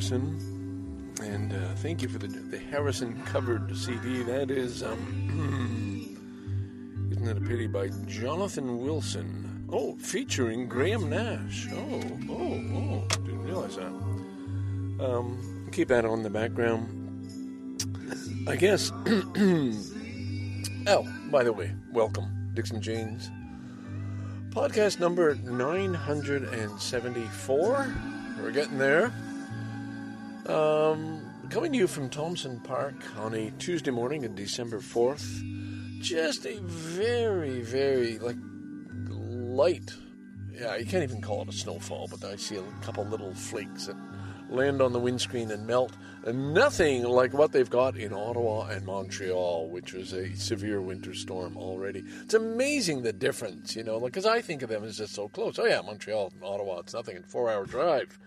Harrison. And uh, thank you for the, the Harrison covered CD. That is, um, Isn't that a Pity by Jonathan Wilson. Oh, featuring Graham Nash. Oh, oh, oh. Didn't realize that. Um, keep that on the background. I guess. oh, by the way, welcome, DicksnJanes. Podcast number 974. We're getting there. Um, coming to you from Thompson Park on a Tuesday morning of December 4th. Just a very, very, like, light. Yeah, you can't even call it a snowfall, but I see a couple little flakes that land on the windscreen and melt. And nothing like what they've got in Ottawa and Montreal, which was a severe winter storm already. It's amazing the difference, you know, because I think of them as just so close. Oh, yeah, Montreal and Ottawa, it's nothing, a four hour drive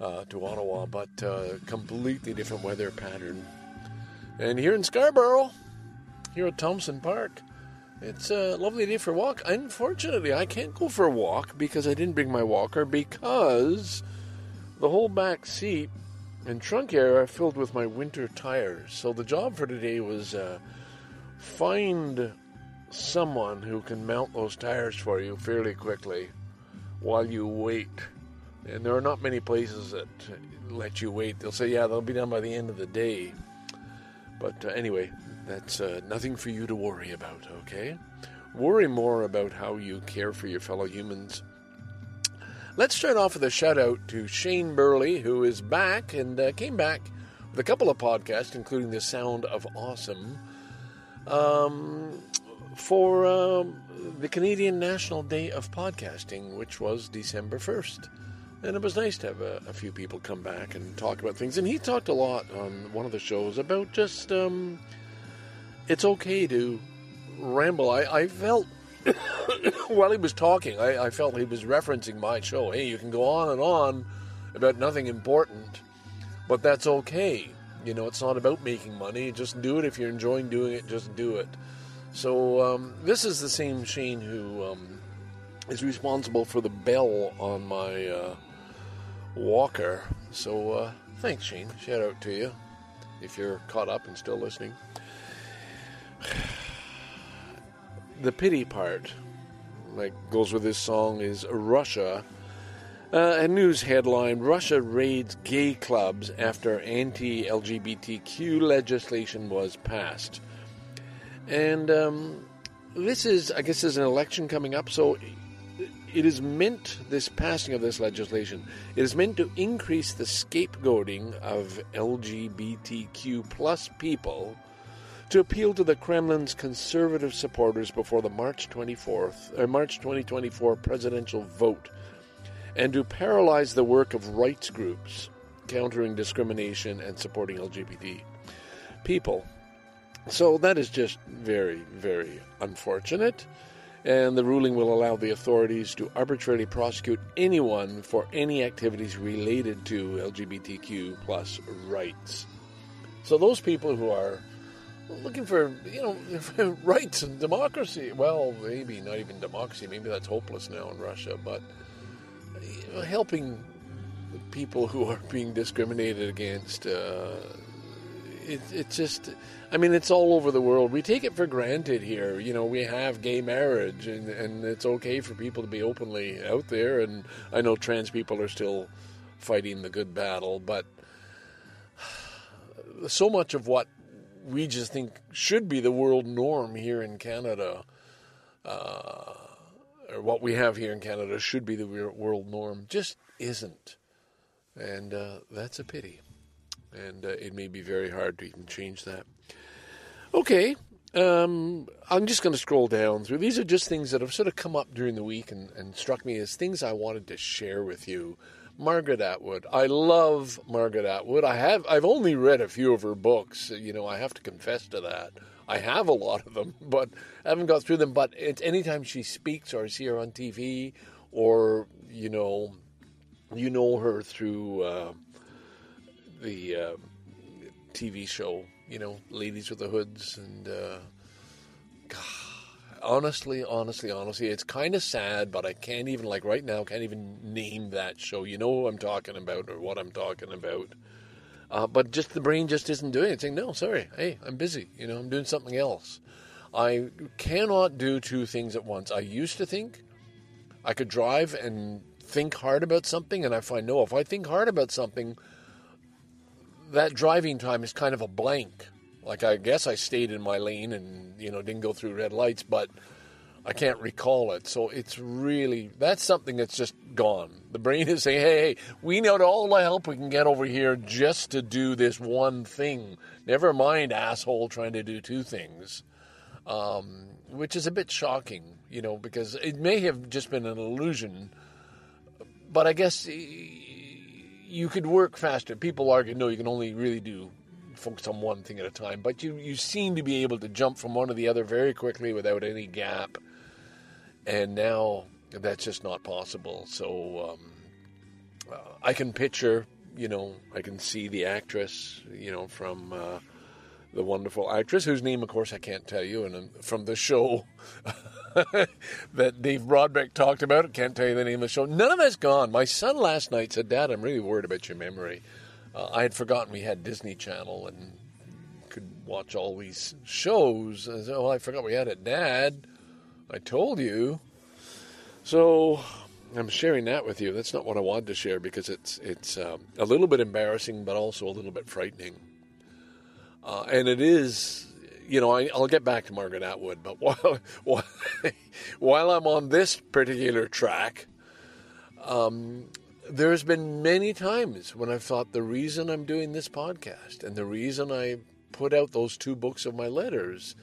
uh, to Ottawa, but uh, completely different weather pattern. And here in Scarborough, here at Thompson Park, it's a lovely day for a walk. Unfortunately, I can't go for a walk because I didn't bring my walker because the whole back seat and trunk area are filled with my winter tires. So the job for today was uh, find someone who can mount those tires for you fairly quickly while you wait. And there are not many places that let you wait. They'll say, yeah, they'll be done by the end of the day. But uh, anyway, that's uh, nothing for you to worry about, okay? Worry more about how you care for your fellow humans. Let's start off with a shout out to Shane Burley, who is back and uh, came back with a couple of podcasts, including The Sound of Awesome, um, for um, the Canadian National Day of Podcasting, which was December 1st. And it was nice to have a, a few people come back and talk about things. And he talked a lot on one of the shows about just um, it's okay to ramble. I, I felt while he was talking, I, I felt he was referencing my show. Hey, you can go on and on about nothing important, but that's okay. You know, it's not about making money. Just do it if you're enjoying doing it. Just do it. So um, this is the same Shane who um, is responsible for the bell on my uh, walker. So uh, thanks, Shane. Shout out to you if you're caught up and still listening. the pity part, like goes with this song, is Russia. Uh, a news headline Russia raids gay clubs after anti LGBTQ legislation was passed. And um, this is, I guess, there's an election coming up, so it is meant, this passing of this legislation, it is meant to increase the scapegoating of LGBTQ plus people to appeal to the Kremlin's conservative supporters before the March 24th, or uh, March 2024 presidential vote, and to paralyze the work of rights groups countering discrimination and supporting LGBT people. So that is just very, very unfortunate. And the ruling will allow the authorities to arbitrarily prosecute anyone for any activities related to LGBTQ plus rights. So those people who are looking for you know rights and democracy. Well, maybe not even democracy. Maybe that's hopeless now in Russia. But helping people who are being discriminated against. Uh, it, it just, I mean, it's all over the world. We take it for granted here. You know, we have gay marriage, and, and it's okay for people to be openly out there. And I know trans people are still fighting the good battle, but so much of what we just think should be the world norm here in Canada, uh, or what we have here in Canada should be the world norm, just isn't. And uh, that's a pity. And uh, it may be very hard to even change that. Okay, um, I'm just going to scroll down through. These are just things that have sort of come up during the week and, and struck me as things I wanted to share with you. Margaret Atwood. I love Margaret Atwood. I have I've only read a few of her books. You know, I have to confess to that. I have a lot of them, but I haven't got through them. But it's anytime she speaks or I see her on TV, or you know, you know her through uh, the uh, TV show. You know, Ladies with the Hoods, and uh, honestly, honestly, honestly, it's kind of sad, but I can't even like right now can't even name that show. You know who I'm talking about or what I'm talking about. Uh, but just the brain just isn't doing it. Saying no, sorry, hey, I'm busy. You know, I'm doing something else. I cannot do two things at once. I used to think I could drive and think hard about something, and I find no, if I think hard about something, that driving time is kind of a blank. Like I guess I stayed in my lane and you know didn't go through red lights, but I can't recall it. So it's really that's something that's just gone. The brain is saying, "Hey, hey, we need all the help we can get over here just to do this one thing. Never mind, asshole, trying to do two things." Um, which is a bit shocking, you know, because it may have just been an illusion. But I guess you could work faster. People argue, no, you can only really do focus on one thing at a time. But you, you seem to be able to jump from one to the other very quickly without any gap. And now that's just not possible. So um, uh, I can picture, you know, I can see the actress, you know, from uh, the wonderful actress whose name, of course, I can't tell you, and from the show. that Dave Brodbeck talked about. Can't tell you the name of the show. None of that's gone. My son last night said, Dad, I'm really worried about your memory. Uh, I had forgotten we had Disney Channel and could watch all these shows. I said, I forgot we had it, Dad. I told you. So I'm sharing that with you. That's not what I wanted to share because it's it's um, a little bit embarrassing, but also a little bit frightening. Uh, and it is, you know, I, will get back to Margaret Atwood, but while while, while I'm on this particular track, um, there's been many times when I've thought the reason I'm doing this podcast and the reason I put out those two books of my letters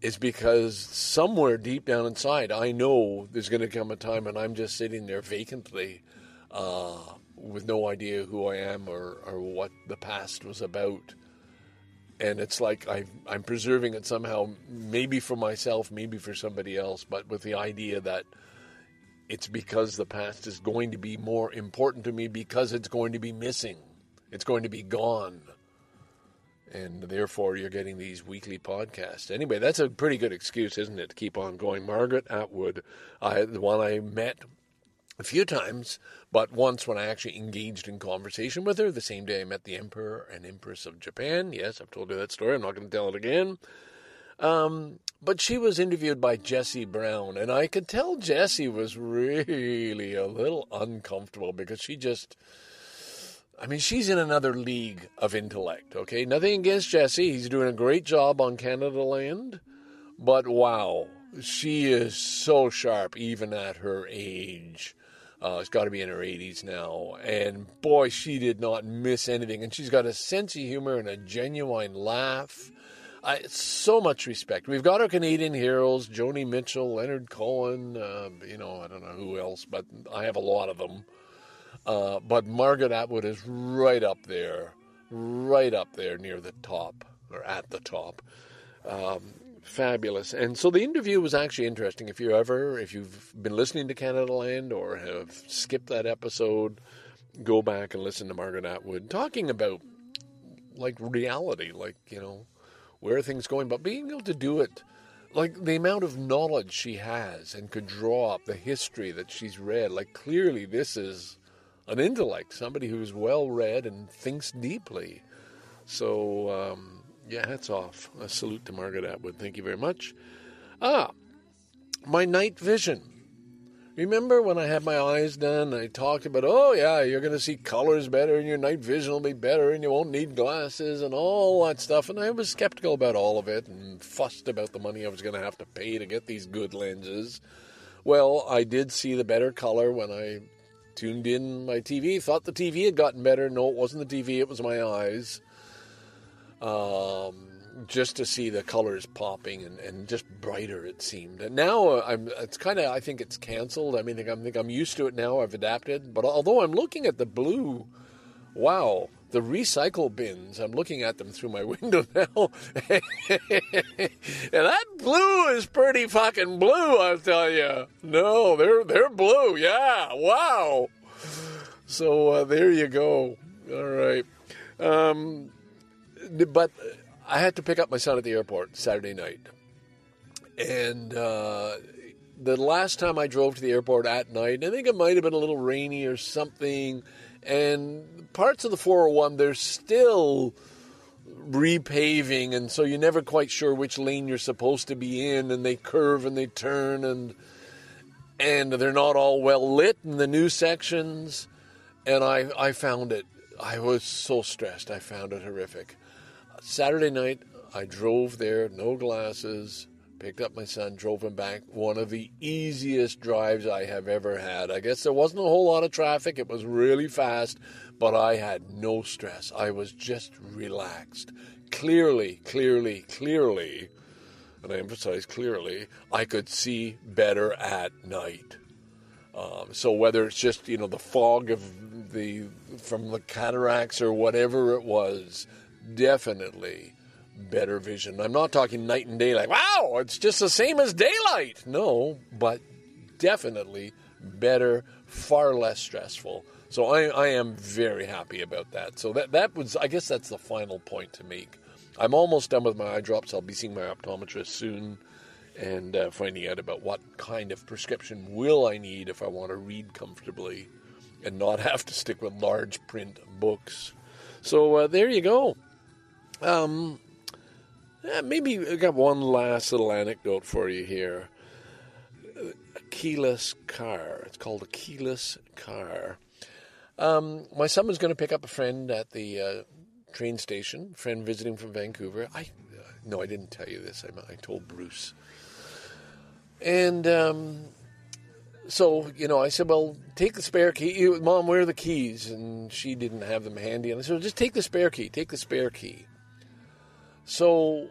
is because somewhere deep down inside, I know there's going to come a time when I'm just sitting there vacantly uh, with no idea who I am or, or what the past was about. And it's like I, I'm preserving it somehow, maybe for myself, maybe for somebody else, but with the idea that it's because the past is going to be more important to me because it's going to be missing. It's going to be gone. And therefore, you're getting these weekly podcasts. Anyway, that's a pretty good excuse, isn't it, to keep on going? Margaret Atwood, I, the one I met a few times, but once when I actually engaged in conversation with her, the same day I met the Emperor and Empress of Japan. Yes, I've told you that story. I'm not going to tell it again. Um, but she was interviewed by Jesse Brown, and I could tell Jesse was really a little uncomfortable because she just. I mean, she's in another league of intellect, okay? Nothing against Jesse. He's doing a great job on Canadaland. But wow, she is so sharp, even at her age. Uh, it's got to be in her 80s now. And boy, she did not miss anything. And she's got a sense of humor and a genuine laugh. I, so much respect. We've got our Canadian heroes, Joni Mitchell, Leonard Cohen, uh, you know, I don't know who else, but I have a lot of them. Uh, but Margaret Atwood is right up there, right up there near the top, or at the top. Um, fabulous. And so the interview was actually interesting. If you ever, if you've been listening to Canadaland or have skipped that episode, go back and listen to Margaret Atwood talking about like reality, like, you know, where things going, but being able to do it, like the amount of knowledge she has and could draw up the history that she's read, like clearly this is an intellect, somebody who's well read and thinks deeply. So, um, yeah, hats off. A salute to Margaret Atwood. Thank you very much. Ah, my night vision. Remember when I had my eyes done? I talked about, oh, yeah, you're going to see colors better and your night vision will be better and you won't need glasses and all that stuff. And I was skeptical about all of it and fussed about the money I was going to have to pay to get these good lenses. Well, I did see the better color when I tuned in my TV, thought the TV had gotten better. No, it wasn't the TV, it was my eyes. Um, just to see the colors popping and, and just brighter it seemed. And now uh, I'm it's kind of I think it's canceled. I mean I think I'm used to it now. I've adapted. But although I'm looking at the blue, wow, the recycle bins. I'm looking at them through my window now, and that blue is pretty fucking blue. I'll tell you. No, they're they're blue. Yeah, wow. So uh, there you go. All right. Um, but I had to pick up my son at the airport Saturday night. And uh, the last time I drove to the airport at night, I think it might have been a little rainy or something. And parts of the 401, they're still repaving, and so you're never quite sure which lane you're supposed to be in, and they curve and they turn, and and they're not all well lit in the new sections. And I I found it. I was so stressed. I found it horrific. Saturday night, I drove there, no glasses, picked up my son, drove him back. One of the easiest drives I have ever had. I guess there wasn't a whole lot of traffic, it was really fast, but I had no stress. I was just relaxed. Clearly, clearly, clearly, and I emphasize clearly, I could see better at night. Um, so whether it's just you know the fog of the from the cataracts or whatever it was, definitely better vision. I'm not talking night and day like, wow, it's just the same as daylight. No, but definitely better, far less stressful. So I, I am very happy about that. So that that was, I guess, that's the final point to make. I'm almost done with my eye drops. I'll be seeing my optometrist soon, and uh, finding out about what kind of prescription will I need if I want to read comfortably, and not have to stick with large print books. So uh, there you go. Um, maybe I got one last little anecdote for you here. A keyless car. It's called a keyless car. Um, my son was going to pick up a friend at the uh, train station. Friend visiting from Vancouver. I uh, no, I didn't tell you this. I, I told Bruce. And um, so you know, I said, "Well, take the spare key, Mom. Where are the keys?" And she didn't have them handy. And I said, well, "Just take the spare key. Take the spare key." So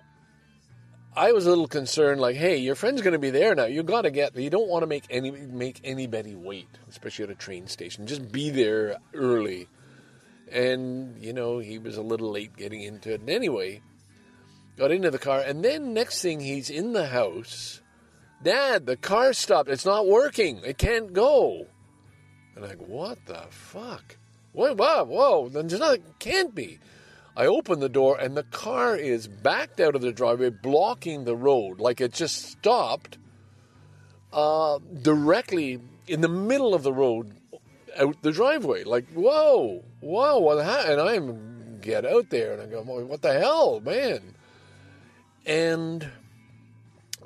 I was a little concerned, like, hey, your friend's going to be there now. You got to get. You don't want to make any make anybody wait, especially at a train station. Just be there early. And you know, he was a little late getting into it. And anyway, got into the car, and then next thing, he's in the house. Dad, the car stopped. It's not working. It can't go. And I go, what the fuck? What? Whoa, whoa! Then there's not. Can't be. I open the door and the car is backed out of the driveway, blocking the road. Like it just stopped uh, directly in the middle of the road out the driveway. Like, whoa, whoa, what happened? And I get out there and I go, what the hell, man? And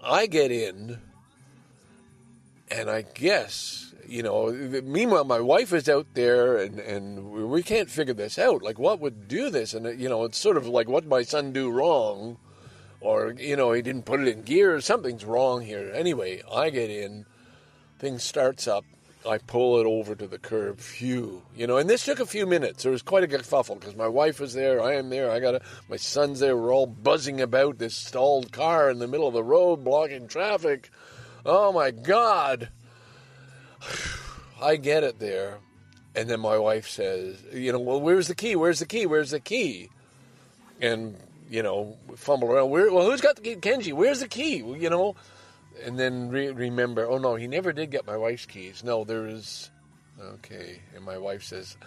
I get in, and I guess you know, meanwhile, my wife is out there and, and we can't figure this out. Like, what would do this? And, you know, it's sort of like, what my son do wrong? Or, you know, he didn't put it in gear. Something's wrong here. Anyway, I get in, thing starts up. I pull it over to the curb. Phew, you know, and this took a few minutes. There was quite a kerfuffle because my wife was there, I am there, I got my son's there. We're all buzzing about this stalled car in the middle of the road, blocking traffic. Oh my God! I get it there. And then my wife says, you know, well, where's the key? Where's the key? Where's the key? And, you know, fumble around. Where, well, who's got the key? Kenji, where's the key? You know? And then re- remember, oh, no, he never did get my wife's keys. No, there is. Okay. And my wife says,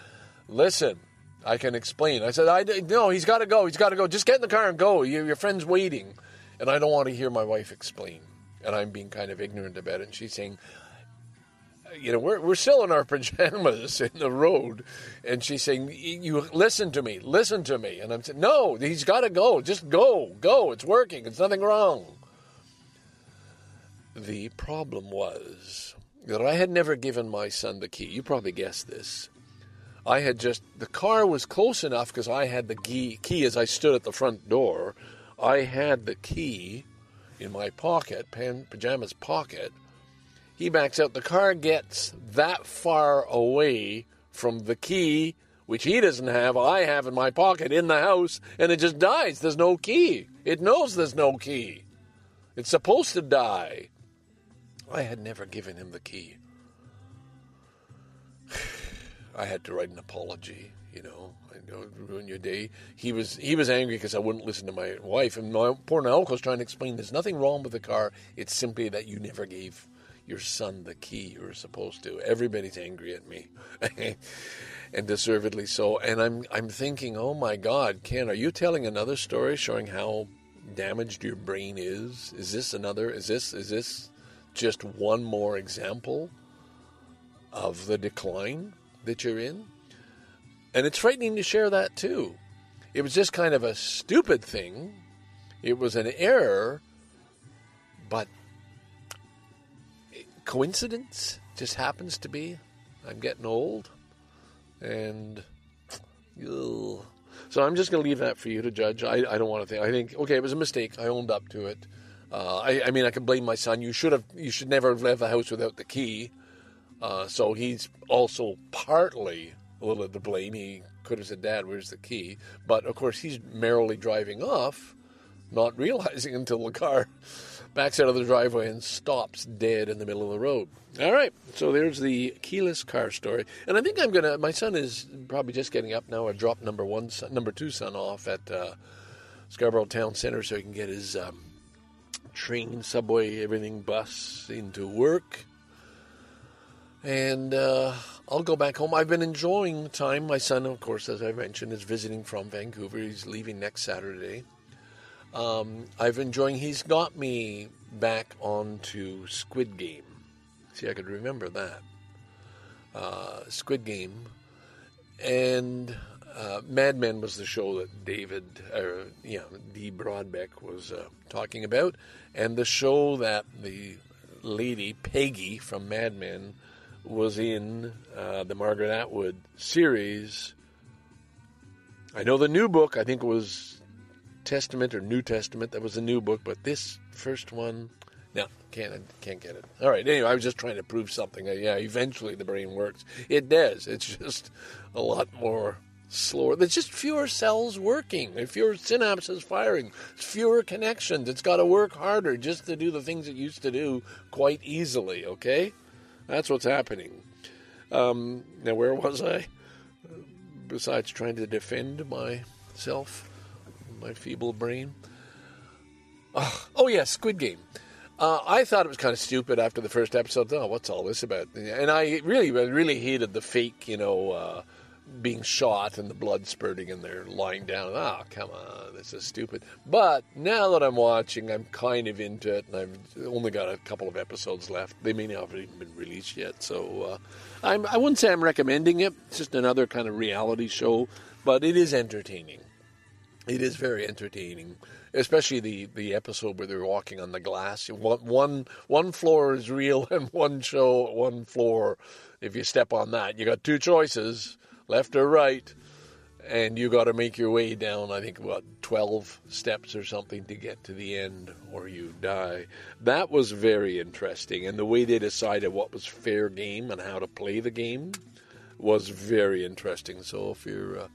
listen, I can explain. I said, I no, he's got to go. He's got to go. Just get in the car and go. Your, your friend's waiting, and I don't want to hear my wife explain. And I'm being kind of ignorant about it. And she's saying, you know, we're we're still in our pajamas in the road, and she's saying, "You listen to me, listen to me." And I'm saying, "No, he's got to go. Just go, go. It's working. It's nothing wrong." The problem was that I had never given my son the key. You probably guessed this. I had just the car was close enough because I had the key, key as I stood at the front door. I had the key in my pocket, pan, pajamas pocket. He backs out. The car gets that far away from the key, which he doesn't have. I have in my pocket in the house, and it just dies. There's no key. It knows there's no key. It's supposed to die. I had never given him the key. I had to write an apology. You know, I know ruin your day. He was he was angry because I wouldn't listen to my wife, and my poor was trying to explain. There's nothing wrong with the car. It's simply that you never gave your son the key you were supposed to. Everybody's angry at me, and deservedly so. And I'm I'm thinking, oh my God, Ken, are you telling another story showing how damaged your brain is? Is this another? Is this is this just one more example of the decline that you're in? And it's frightening to share that too. It was just kind of a stupid thing. It was an error, but coincidence just happens to be I'm getting old. And ugh. so I'm just going to leave that for you to judge. I, I don't want to think. I think, okay, it was a mistake. I owned up to it. Uh, I, I, mean, I can blame my son. You should have. You should never have left the house without the key. Uh, so he's also partly a little to blame. He could have said, "Dad, where's the key?" But of course, he's merrily driving off, not realizing until the car backs out of the driveway and stops dead in the middle of the road. All right, so there's the keyless car story, and I think I'm gonna. My son is probably just getting up now. I dropped number one, son, number two son off at uh, Scarborough Town Center so he can get his. Um, train, subway, everything, bus into work. And uh, I'll go back home. I've been enjoying time. My son, of course, as I mentioned, is visiting from Vancouver. He's leaving next Saturday. Um, I've enjoying. He's got me back onto Squid Game. See, I could remember that uh, Squid Game, and uh, Mad Men was the show that David, uh, yeah, D. Brodbeck was uh, talking about, and the show that the lady Peggy from Mad Men was in uh, the Margaret Atwood series. I know the new book. I think it was Testament or New Testament. That was a new book, but this first one, no, can't can't get it. All right. Anyway, I was just trying to prove something. Yeah, eventually the brain works. It does. It's just a lot more slower. There's just fewer cells working. Fewer synapses firing. Fewer connections. It's got to work harder just to do the things it used to do quite easily. Okay, that's what's happening. Um, now, where was I? Besides trying to defend myself, my feeble brain. Oh, oh yeah, Squid Game. Uh, I thought it was kind of stupid after the first episode. Oh, what's all this about? And I really, really hated the fake, you know, uh, being shot and the blood spurting and they're lying down. Oh, come on, this is stupid. But now that I'm watching, I'm kind of into it, and I've only got a couple of episodes left. They may not have even been released yet, so uh, I'm, I wouldn't say I'm recommending it. It's just another kind of reality show, but it is entertaining. It is very entertaining, especially the, the episode where they're walking on the glass. One, one, one floor is real, and one show, one floor. If you step on that, you got two choices left or right, and you got to make your way down. I think what twelve steps or something to get to the end, or you die. That was very interesting, and the way they decided what was fair game and how to play the game was very interesting. So if you're, uh,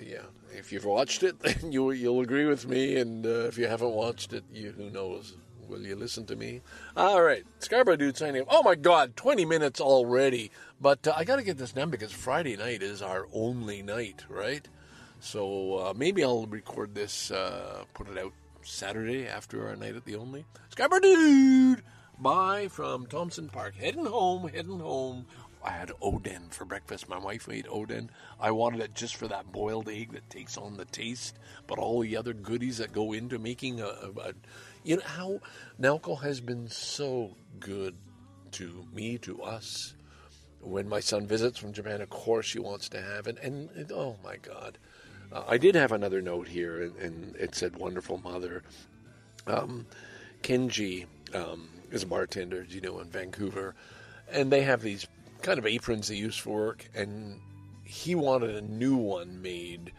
yeah, if you've watched it, then you you'll agree with me, and uh, if you haven't watched it, you who knows. Will you listen to me? All right, Scarborough Dude signing. Oh my God, 20 minutes already. But uh, I got to get this done because Friday night is our only night, right? So uh, maybe I'll record this, uh, put it out Saturday after our night at the only. Scarborough Dude! Bye from Thompson Park. Heading home, heading home. I had oden for breakfast. My wife made oden. I wanted it just for that boiled egg that takes on the taste, but all the other goodies that go into making a, a, a you know how Nalco has been so good to me, to us. When my son visits from Japan, of course she wants to have it, and, and oh my God, uh, I did have another note here, and, and it said "wonderful mother." Um, Kenji um, is a bartender, you know, in Vancouver, and they have these kind of aprons they use for work, and he wanted a new one made,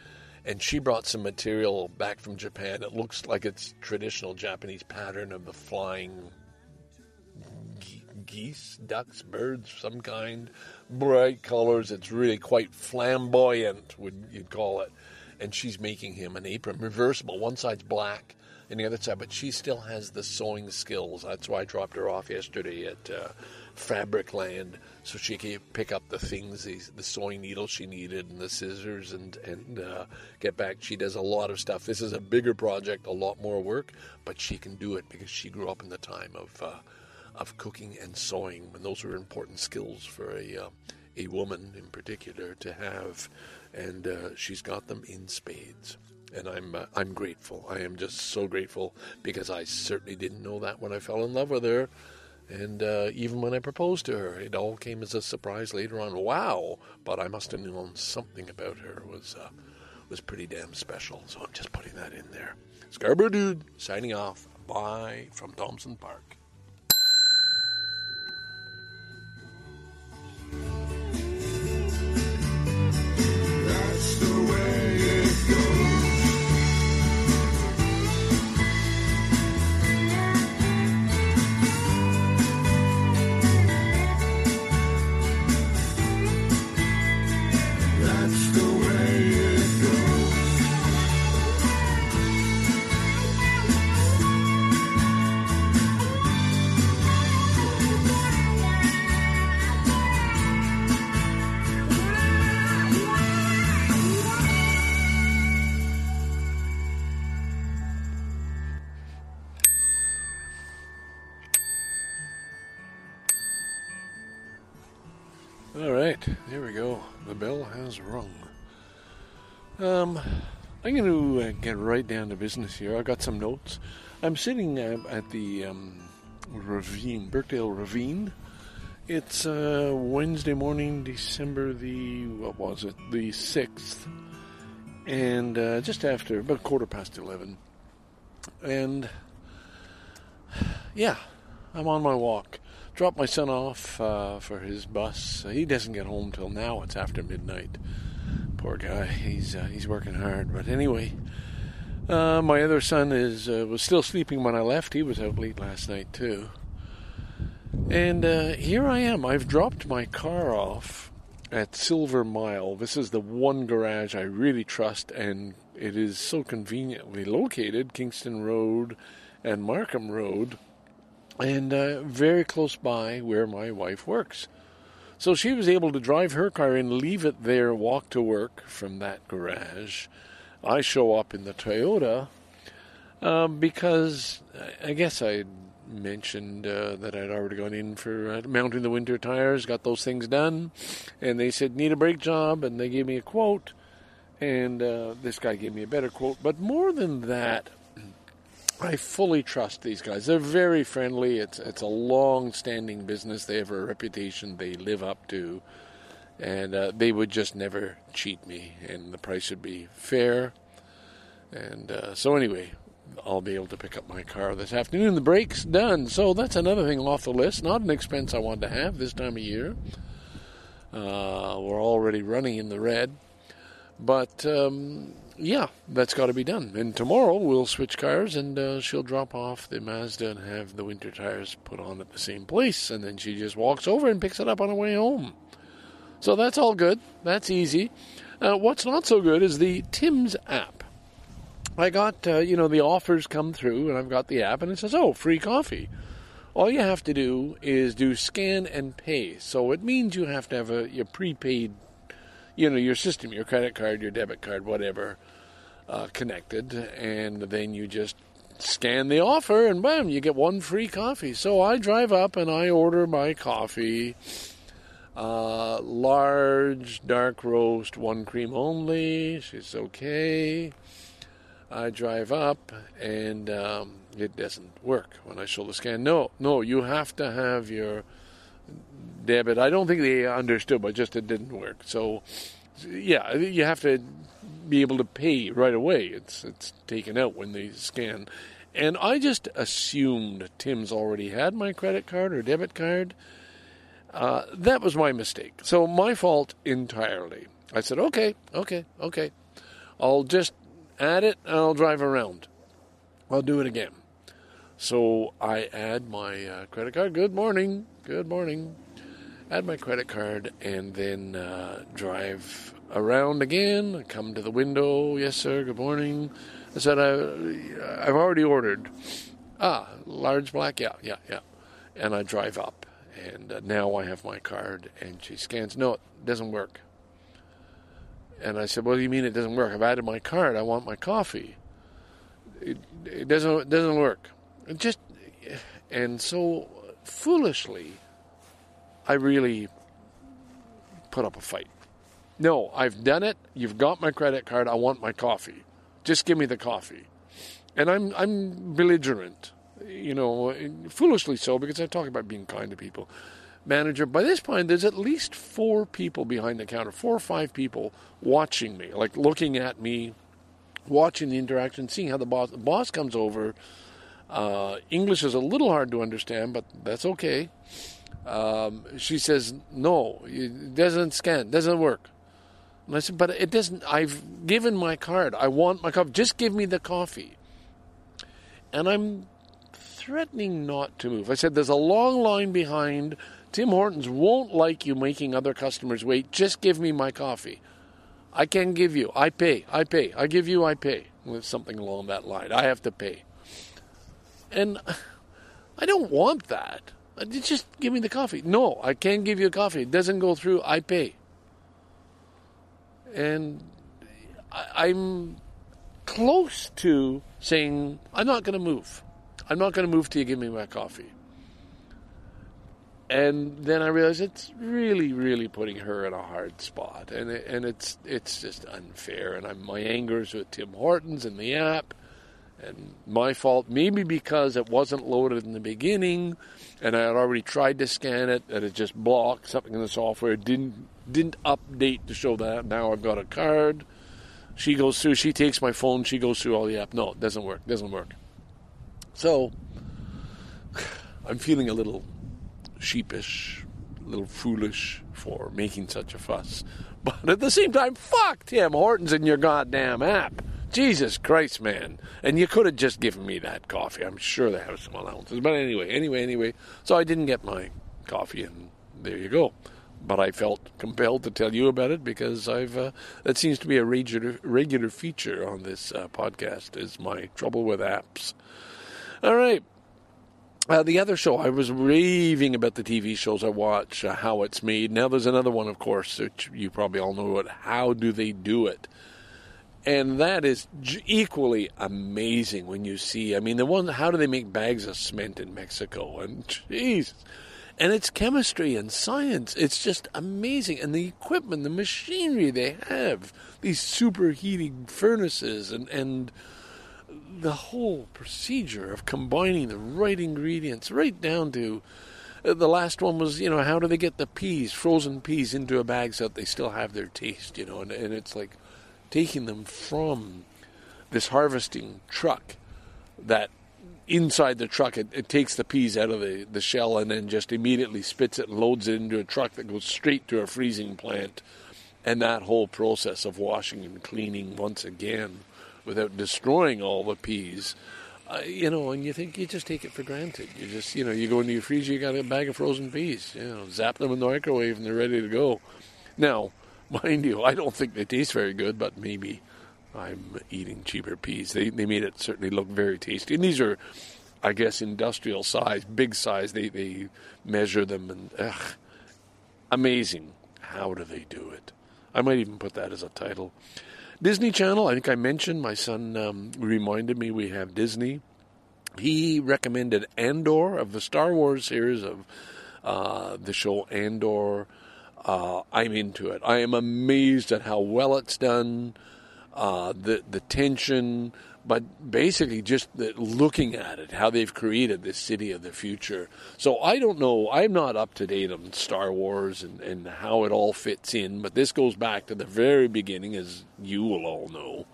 and she brought some material back from Japan. It looks like it's traditional Japanese pattern of the flying geese, ducks, birds, some kind, bright colors. It's really quite flamboyant, would you'd call it. And she's making him an apron, reversible. One side's black, and the other side, but she still has the sewing skills. That's why I dropped her off yesterday at uh, Fabricland, so she could pick up the things, the, the sewing needle she needed, and the scissors, and and uh, get back. She does a lot of stuff. This is a bigger project, a lot more work, but she can do it because she grew up in the time of. Uh, of cooking and sewing, and those were important skills for a uh, a woman in particular to have, and uh, she's got them in spades. And I'm uh, I'm grateful. I am just so grateful because I certainly didn't know that when I fell in love with her, and uh, even when I proposed to her, it all came as a surprise later on. Wow! But I must have known something about her was uh, was pretty damn special. So I'm just putting that in there. Scarborough Dude signing off. Bye from Thompson Park. That's the way I'm going to uh, get right down to business here. I've got some notes. I'm sitting uh, at the um, ravine, Birkdale Ravine. It's uh, Wednesday morning, December the what was it? The sixth, and uh, just after about quarter past eleven, and yeah, I'm on my walk. Dropped my son off for his bus. He doesn't get home till now. It's after midnight. Poor guy. He's uh, he's working hard. But anyway, uh, my other son is uh, was still sleeping when I left. He was out late last night too. And uh, here I am. I've dropped my car off at Silver Mile. This is the one garage I really trust, and it is so conveniently located Kingston Road and Markham Road, and uh, very close by where my wife works. So she was able to drive her car in, leave it there, walk to work from that garage. I show up in the Toyota um, because I guess I mentioned uh, that I'd already gone in for uh, mounting the winter tires, got those things done, and they said need a brake job, and they gave me a quote, and uh, this guy gave me a better quote. But more than that, I fully trust these guys. They're very friendly. It's it's a long-standing business. They have a reputation they live up to, and uh, they would just never cheat me. And the price would be fair. And uh, so anyway, I'll be able to pick up my car this afternoon. The brake's done, so that's another thing off the list. Not an expense I want to have this time of year. Uh, we're already running in the red, but um, yeah, that's got to be done. And tomorrow we'll switch cars, and uh, she'll drop off the Mazda and have the winter tires put on at the same place, and then she just walks over and picks it up on her way home. So that's all good. That's easy. Uh, what's not so good is the Tim's app. I got, uh, you know, the offers come through, and I've got the app, and it says, oh, free coffee. All you have to do is do scan and pay. So it means you have to have a your prepaid, you know, your system, your credit card, your debit card, whatever, uh, connected, and then you just scan the offer, and bam, you get one free coffee. So I drive up and I order my coffee. Uh, large, dark roast, one cream only. She's okay. I drive up and um, it doesn't work when I show the scan. No, no, you have to have your debit. I don't think they understood, but just it didn't work. So, yeah, you have to be able to pay right away. It's it's taken out when they scan. And I just assumed Tim's already had my credit card or debit card. Uh, that was my mistake. So my fault entirely. I said, okay, okay, okay. I'll just add it and I'll drive around. I'll do it again. So I add my uh, credit card. Good morning. Good morning. Add my credit card and then uh, drive around again. I come to the window. Yes, sir. Good morning. I said, I, I've already ordered. Ah, large black. Yeah, yeah, yeah. And I drive up. And uh, now I have my card. And she scans. No, it doesn't work. And I said, What do you mean it doesn't work? I've added my card. I want my coffee. It, it doesn't it doesn't work. It just and so foolishly, I really put up a fight. No, I've done it. You've got my credit card. I want my coffee. Just give me the coffee. And I'm I'm belligerent, you know, foolishly so because I talk about being kind to people. Manager, by this point, there's at least four people behind the counter, four or five people watching me, like looking at me, watching the interaction, seeing how the boss the boss comes over. Uh, English is a little hard to understand, but that's okay. Um, she says, "No, it doesn't scan, doesn't work." And I said, "But it doesn't. I've given my card. I want my coffee. Just give me the coffee." And I'm threatening not to move. I said, "There's a long line behind. Tim Hortons won't like you making other customers wait. Just give me my coffee." I can give you. I pay. I pay. I give you. I pay. With something along that line. I have to pay. And I don't want that. Uh, Just give me the coffee. No, I can't give you a coffee. It doesn't go through. I pay. And I'm close to saying, I'm not going to move. I'm not going to move till you give me my coffee. And then I realize it's really, really putting her in a hard spot, and it, and it's it's just unfair. And I'm, my anger is with Tim Hortons and the app, and my fault. Maybe because it wasn't loaded in the beginning, and I had already tried to scan it, and it just blocked something in the software. didn't didn't update to show that. Now I've got a card. She goes through. She takes my phone. She goes through all the app. No, it doesn't work. Doesn't work. So I'm feeling a little sheepish, a little foolish for making such a fuss. But at the same time, fuck Tim Hortons and your goddamn app. Jesus Christ, man. And you could have just given me that coffee. I'm sure they have some allowances. But anyway, anyway, anyway. So I didn't get my coffee, and there you go. But I felt compelled to tell you about it because I've uh, that seems to be a regular regular feature on this uh, podcast is my trouble with apps. All right. Uh, the other show, I was raving about the TV shows I watch, uh, how it's made. Now there's another one, of course, which you probably all know it. How do they do it? And that is equally amazing when you see. I mean, the one, how do they make bags of cement in Mexico? And jeez, and it's chemistry and science. It's just amazing, and the equipment, the machinery they have, these superheating furnaces, and and the whole procedure of combining the right ingredients, right down to uh, the last one was, you know, how do they get the peas, frozen peas, into a bag so that they still have their taste, you know, and, and it's like taking them from this harvesting truck that inside the truck it, it takes the peas out of the, the shell and then just immediately spits it and loads it into a truck that goes straight to a freezing plant. And that whole process of washing and cleaning once again without destroying all the peas uh, you know and you think you just take it for granted. You just you know you go into your freezer you got a bag of frozen peas you know zap them in the microwave and they're ready to go. Now mind you i don't think they taste very good but maybe I'm eating cheaper peas. They they made it certainly look very tasty. And these are, I guess, industrial size, big size. They they measure them and ugh, amazing. How do they do it? I might even put that as a title. Disney Channel. I think I mentioned. My son um, reminded me we have Disney. He recommended Andor of the Star Wars series of uh, the show Andor. Uh, I'm into it. I am amazed at how well it's done, uh, the the tension, but basically just the, looking at it, how they've created this city of the future. So I don't know. I'm not up to date on Star Wars and, and how it all fits in, but this goes back to the very beginning, as you will all know.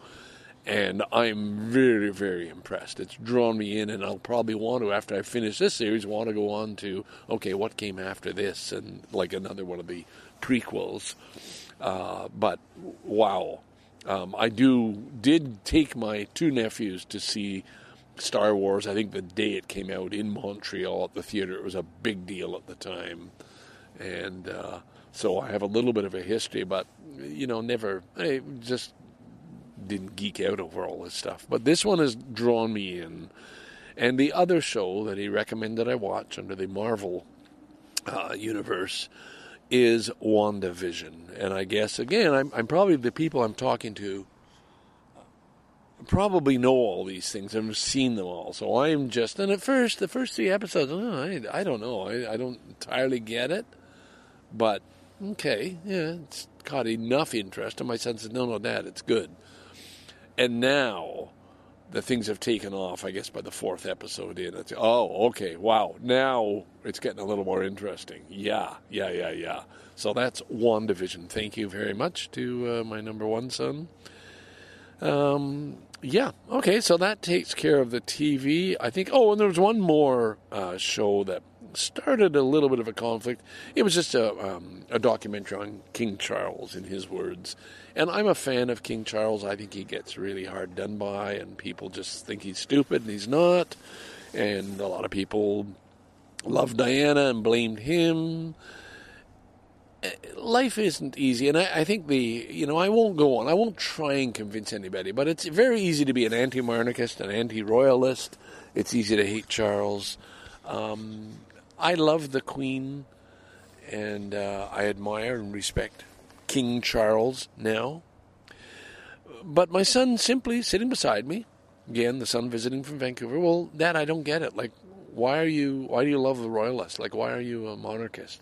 And I'm very, very impressed. It's drawn me in, and I'll probably want to, after I finish this series, want to go on to, okay, what came after this, and like another one of the prequels. Uh, but wow, um, I do did take my two nephews to see Star Wars. I think the day it came out in Montreal at the theater, it was a big deal at the time, and uh, so I have a little bit of a history. But you know, never I just didn't geek out over all this stuff. But this one has drawn me in. And the other show that he recommended I watch under the Marvel uh, universe is WandaVision. And I guess, again, I'm, I'm probably the people I'm talking to probably know all these things and have seen them all. So I'm just, and at first, the first three episodes, oh, I, I don't know. I, I don't entirely get it. But, okay, yeah, it's caught enough interest. And my son said, no, no, Dad, it's good. And now the things have taken off, I guess, by the fourth episode in. It's, oh, okay, wow. Now it's getting a little more interesting. Yeah, yeah, yeah, yeah. So that's WandaVision. Thank you very much to uh, my number one son. Um, yeah, okay, so that takes care of the TV. I think, oh, and there was one more uh, show that started a little bit of a conflict. It was just a, um, a documentary on King Charles, in his words. And I'm a fan of King Charles. I think he gets really hard done by, and people just think he's stupid, and he's not. And a lot of people loved Diana and blamed him. Eh, Life isn't easy, and I, I think the you know I won't go on. I won't try and convince anybody, but it's very easy to be an anti-monarchist, an anti-royalist. It's easy to hate Charles. Um, I love the Queen, and uh, I admire and respect King Charles now. But my son simply sitting beside me, again, the son visiting from Vancouver. Well, Dad, I don't get it. Like, why are you? Why do you love the royalists? Like, why are you a monarchist?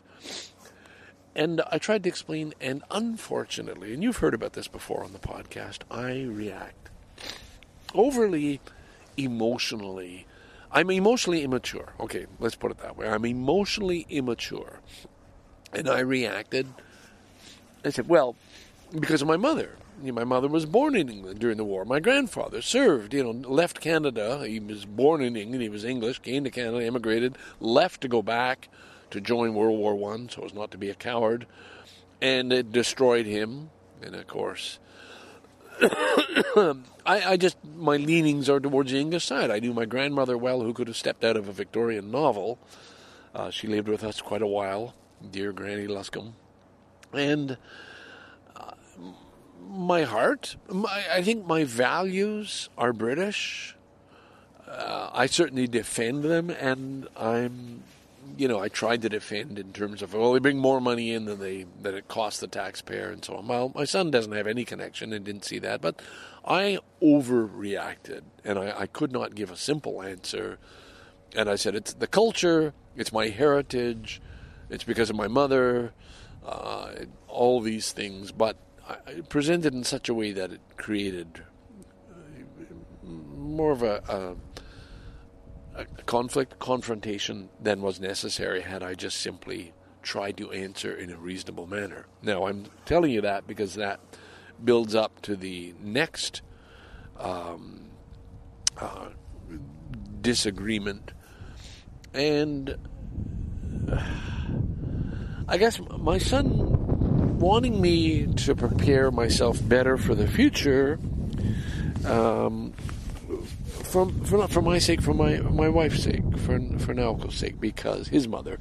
And I tried to explain, and unfortunately, and you've heard about this before on the podcast, I react overly emotionally. I'm emotionally immature. Okay, let's put it that way. I'm emotionally immature. And I reacted. I said, well, because of my mother. My mother was born in England during the war. My grandfather served, you know, left Canada. He was born in England. He was English, came to Canada, immigrated, left to go back to join World War One, so as not to be a coward, and it destroyed him. And of course, I, I just my leanings are towards the English side. I knew my grandmother well, who could have stepped out of a Victorian novel. Uh, she lived with us quite a while, dear Granny Luscombe, and uh, my heart, my, I think my values are British. Uh, I certainly defend them, and I'm you know, I tried to defend in terms of well, they bring more money in than they than it costs the taxpayer and so on. Well, my son doesn't have any connection and didn't see that, but I overreacted and I, I could not give a simple answer. And I said, it's the culture, it's my heritage, it's because of my mother, uh, all these things, but I presented in such a way that it created uh, more of a, a a conflict, confrontation than was necessary had I just simply tried to answer in a reasonable manner. Now, I'm telling you that because that builds up to the next um, uh, disagreement. And uh, I guess my son wanting me to prepare myself better for the future um, from for not for my sake, for my my wife's sake, for for Naoko's sake, because his mother,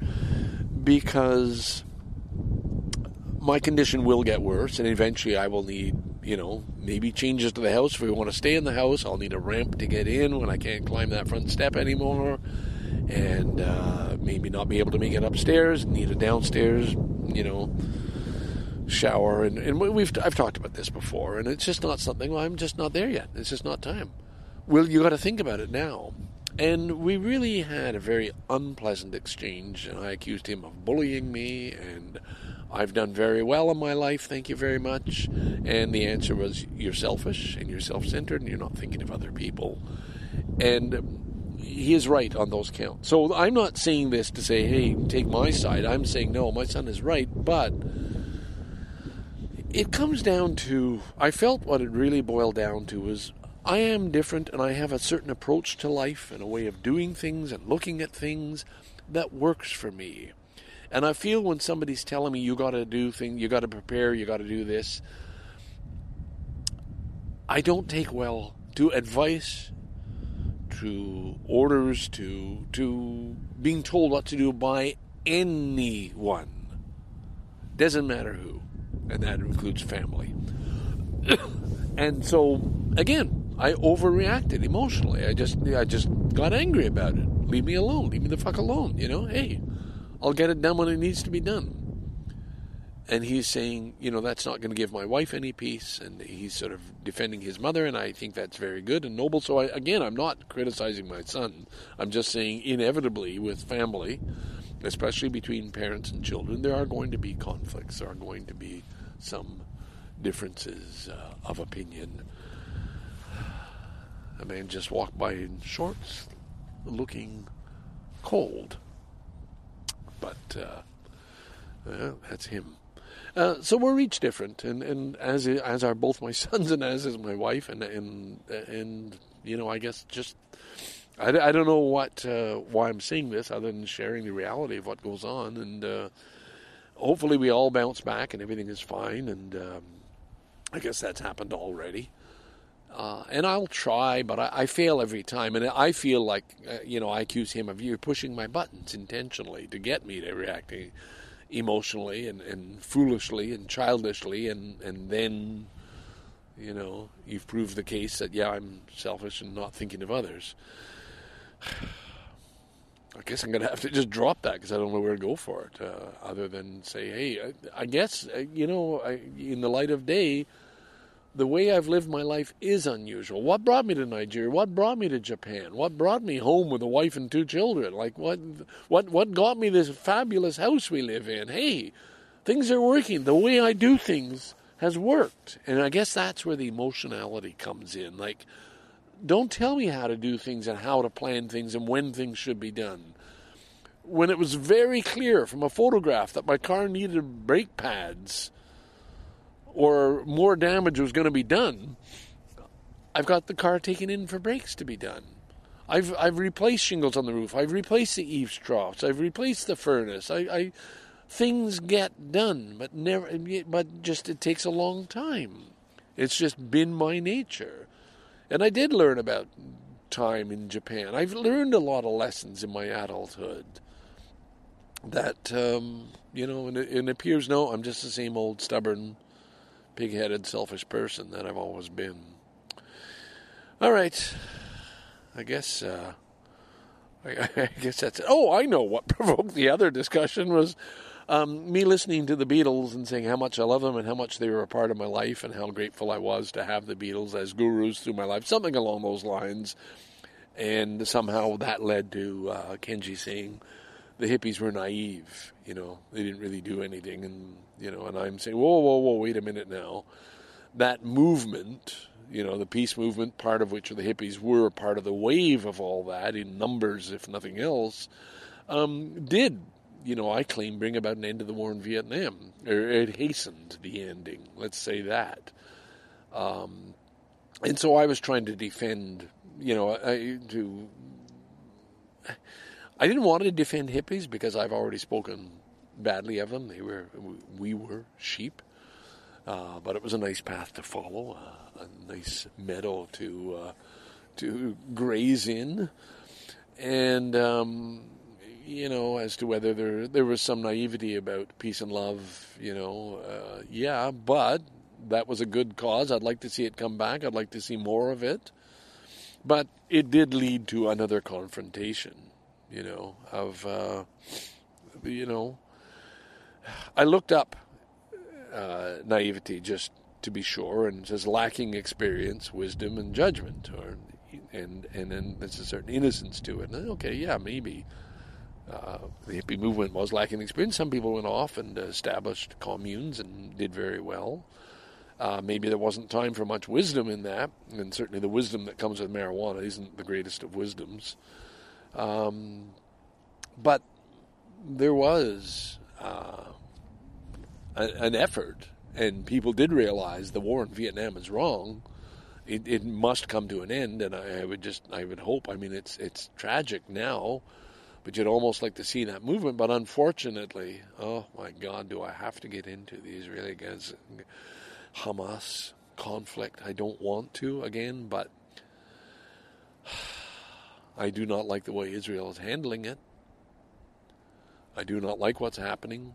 because my condition will get worse, and eventually I will need, you know, maybe changes to the house. If we want to stay in the house, I'll need a ramp to get in when I can't climb that front step anymore, and uh, maybe not be able to make it upstairs. Need a downstairs, you know, shower, and and we've I've talked about this before, and it's just not something. Well, I'm just not there yet. It's just not time. Well, you got to think about it now. And we really had a very unpleasant exchange, and I accused him of bullying me, and I've done very well in my life, thank you very much. And the answer was, You're selfish, and you're self centered, and you're not thinking of other people. And he is right on those counts. So I'm not saying this to say, Hey, take my side. I'm saying, No, my son is right, but it comes down to I felt what it really boiled down to was I am different and I have a certain approach to life and a way of doing things and looking at things that works for me. And I feel when somebody's telling me you got to do things, you got to prepare, you got to do this, I don't take well to advice, to orders, to to being told what to do by anyone. Doesn't matter who, and that includes family. and so again, I overreacted emotionally. I just I just got angry about it. Leave me alone. Leave me the fuck alone. You know, hey, I'll get it done when it needs to be done. And he's saying, you know, that's not going to give my wife any peace, and he's sort of defending his mother, and I think that's very good and noble. So I, again, I'm not criticizing my son. I'm just saying, inevitably, with family, especially between parents and children, there are going to be conflicts. There are going to be some differences uh, of opinion. A man just walked by in shorts, looking cold. But uh, that's him. Uh, so we're each different, and, and as as are both my sons, and as is my wife, and and and you know, I guess just I, I don't know what uh, why I'm seeing this other than sharing the reality of what goes on, and uh, hopefully we all bounce back and everything is fine, and um, I guess that's happened already. Uh, and I'll try, but I, I, fail every time. And I feel like, uh, you know, I accuse him of you pushing my buttons intentionally to get me to react emotionally and, and foolishly and childishly. And, and then, you know, you've proved the case that, yeah, I'm selfish and not thinking of others. I guess I'm going to have to just drop that because I don't know where to go for it, uh, other than say, hey, I, I guess, uh, you know, I, in the light of day, the way I've lived my life is unusual. What brought me to Nigeria? What brought me to Japan? What brought me home with a wife and two children? Like what what what got me this fabulous house we live in? Hey, things are working. The way I do things has worked. And I guess that's where the emotionality comes in. Like don't tell me how to do things and how to plan things and when things should be done. When it was very clear from a photograph that my car needed brake pads or more damage was going to be done, I've got the car taken in for brakes to be done. I've I've replaced shingles on the roof. I've replaced the eaves troughs. I've replaced the furnace. I, I things get done, but never. But just it takes a long time. It's just been my nature. And I did learn about time in Japan. I've learned a lot of lessons in my adulthood that, um, you know, and it, it appears no, I'm just the same old stubborn, pig headed, selfish person that I've always been. All right. I guess. Uh, I, guess that's it. Oh, I know what provoked the other discussion was um, me listening to the Beatles and saying how much I love them and how much they were a part of my life and how grateful I was to have the Beatles as gurus through my life, something along those lines. And somehow that led to uh, Kenji saying the hippies were naive. You know, they didn't really do anything, and you know, and I'm saying, whoa, whoa, whoa, wait a minute now. That movement, you know, the peace movement, part of which the hippies were part of the wave of all that in numbers, if nothing else, um, did you know, I claim bring about an end to the war in Vietnam, or it hastened the ending. Let's say that. Um, and so I was trying to defend, you know, I, to. I didn't want to defend hippies because I've already spoken badly of them. They were, we were sheep, uh, but it was a nice path to follow, uh, a nice meadow to uh, to graze in, and. Um, you know, as to whether there there was some naivety about peace and love, you know, uh, yeah, but that was a good cause. I'd like to see it come back. I'd like to see more of it. But it did lead to another confrontation, you know, of, uh, you know, I looked up uh, naivety just to be sure, and says lacking experience, wisdom, and judgment, or and and then there's a certain innocence to it. And, okay, yeah, maybe uh, the hippie movement was lacking experience. Some people went off and established communes and did very well. Uh, maybe there wasn't time for much wisdom in that, and certainly the wisdom that comes with marijuana isn't the greatest of wisdoms. Um, but there was uh, a, an effort, and people did realize the war in Vietnam is wrong. It, it must come to an end, and I, I would just, I would hope. I mean, it's it's tragic now, but you'd almost like to see that movement. But unfortunately, oh my God, do I have to get into the Israeli Gaza, Hamas conflict? I don't want to again, but I do not like the way Israel is handling it. I do not like what's happening.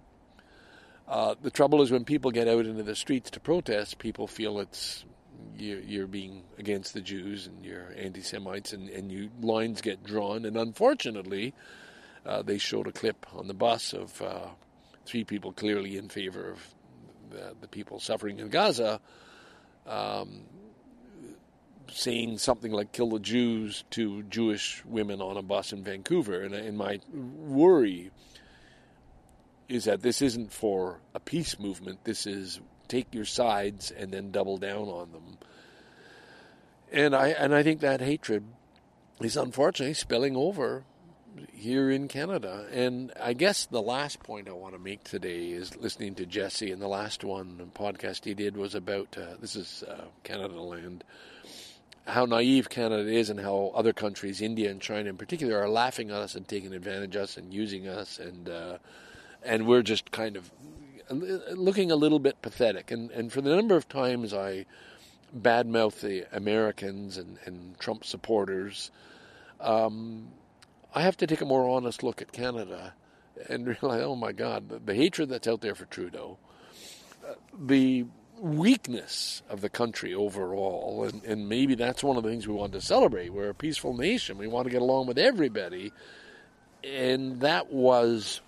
Uh, the trouble is when people get out into the streets to protest, people feel it's you're, you're being against the Jews and you're anti-Semites, and, and you lines get drawn. And unfortunately, uh, they showed a clip on the bus of uh, three people clearly in favor of the, the people suffering in Gaza, um, saying something like "kill the Jews" to Jewish women on a bus in Vancouver. And, and my worry is that this isn't for a peace movement. This is take your sides and then double down on them. And I and I think that hatred is unfortunately spilling over here in Canada. And I guess the last point I want to make today is listening to Jesse, and the last one podcast he did was about uh, this is uh, Canadaland. How naive Canada is, and how other countries, India and China in particular, are laughing at us and taking advantage of us and using us, and uh, and we're just kind of looking a little bit pathetic. And and for the number of times I badmouth the Americans and, and Trump supporters, um, I have to take a more honest look at Canada and realize, oh my God, the, the hatred that's out there for Trudeau, uh, the weakness of the country overall, and, and maybe that's one of the things we want to celebrate. We're a peaceful nation. We want to get along with everybody. And that was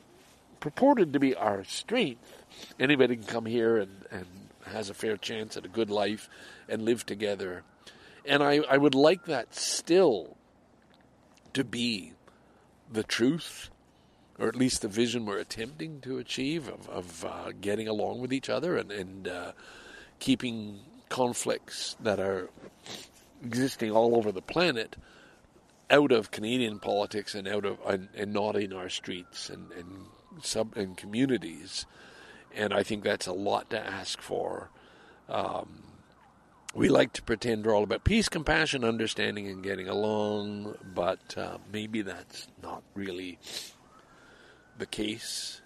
purported to be our strength. Anybody can come here and, and has a fair chance at a good life and live together. And I, I would like that still to be the truth, or at least the vision we're attempting to achieve of, of uh, getting along with each other and, and uh, keeping conflicts that are existing all over the planet out of Canadian politics and out of and, and not in our streets and, and sub and communities. And I think that's a lot to ask for. Um, we like to pretend we're all about peace, compassion, understanding, and getting along, but uh, maybe that's not really the case.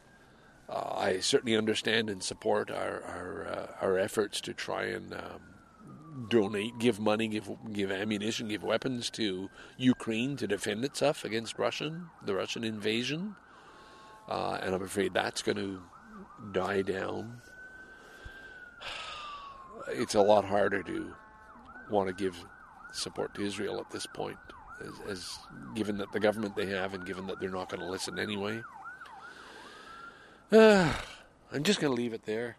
Uh, I certainly understand and support our our, uh, our efforts to try and um, donate, give money, give give ammunition, give weapons to Ukraine to defend itself against Russian the Russian invasion, uh, and I'm afraid that's going to die down it's a lot harder to want to give support to Israel at this point, as, as given that the government they have and given that they're not going to listen anyway. I'm just going to leave it there.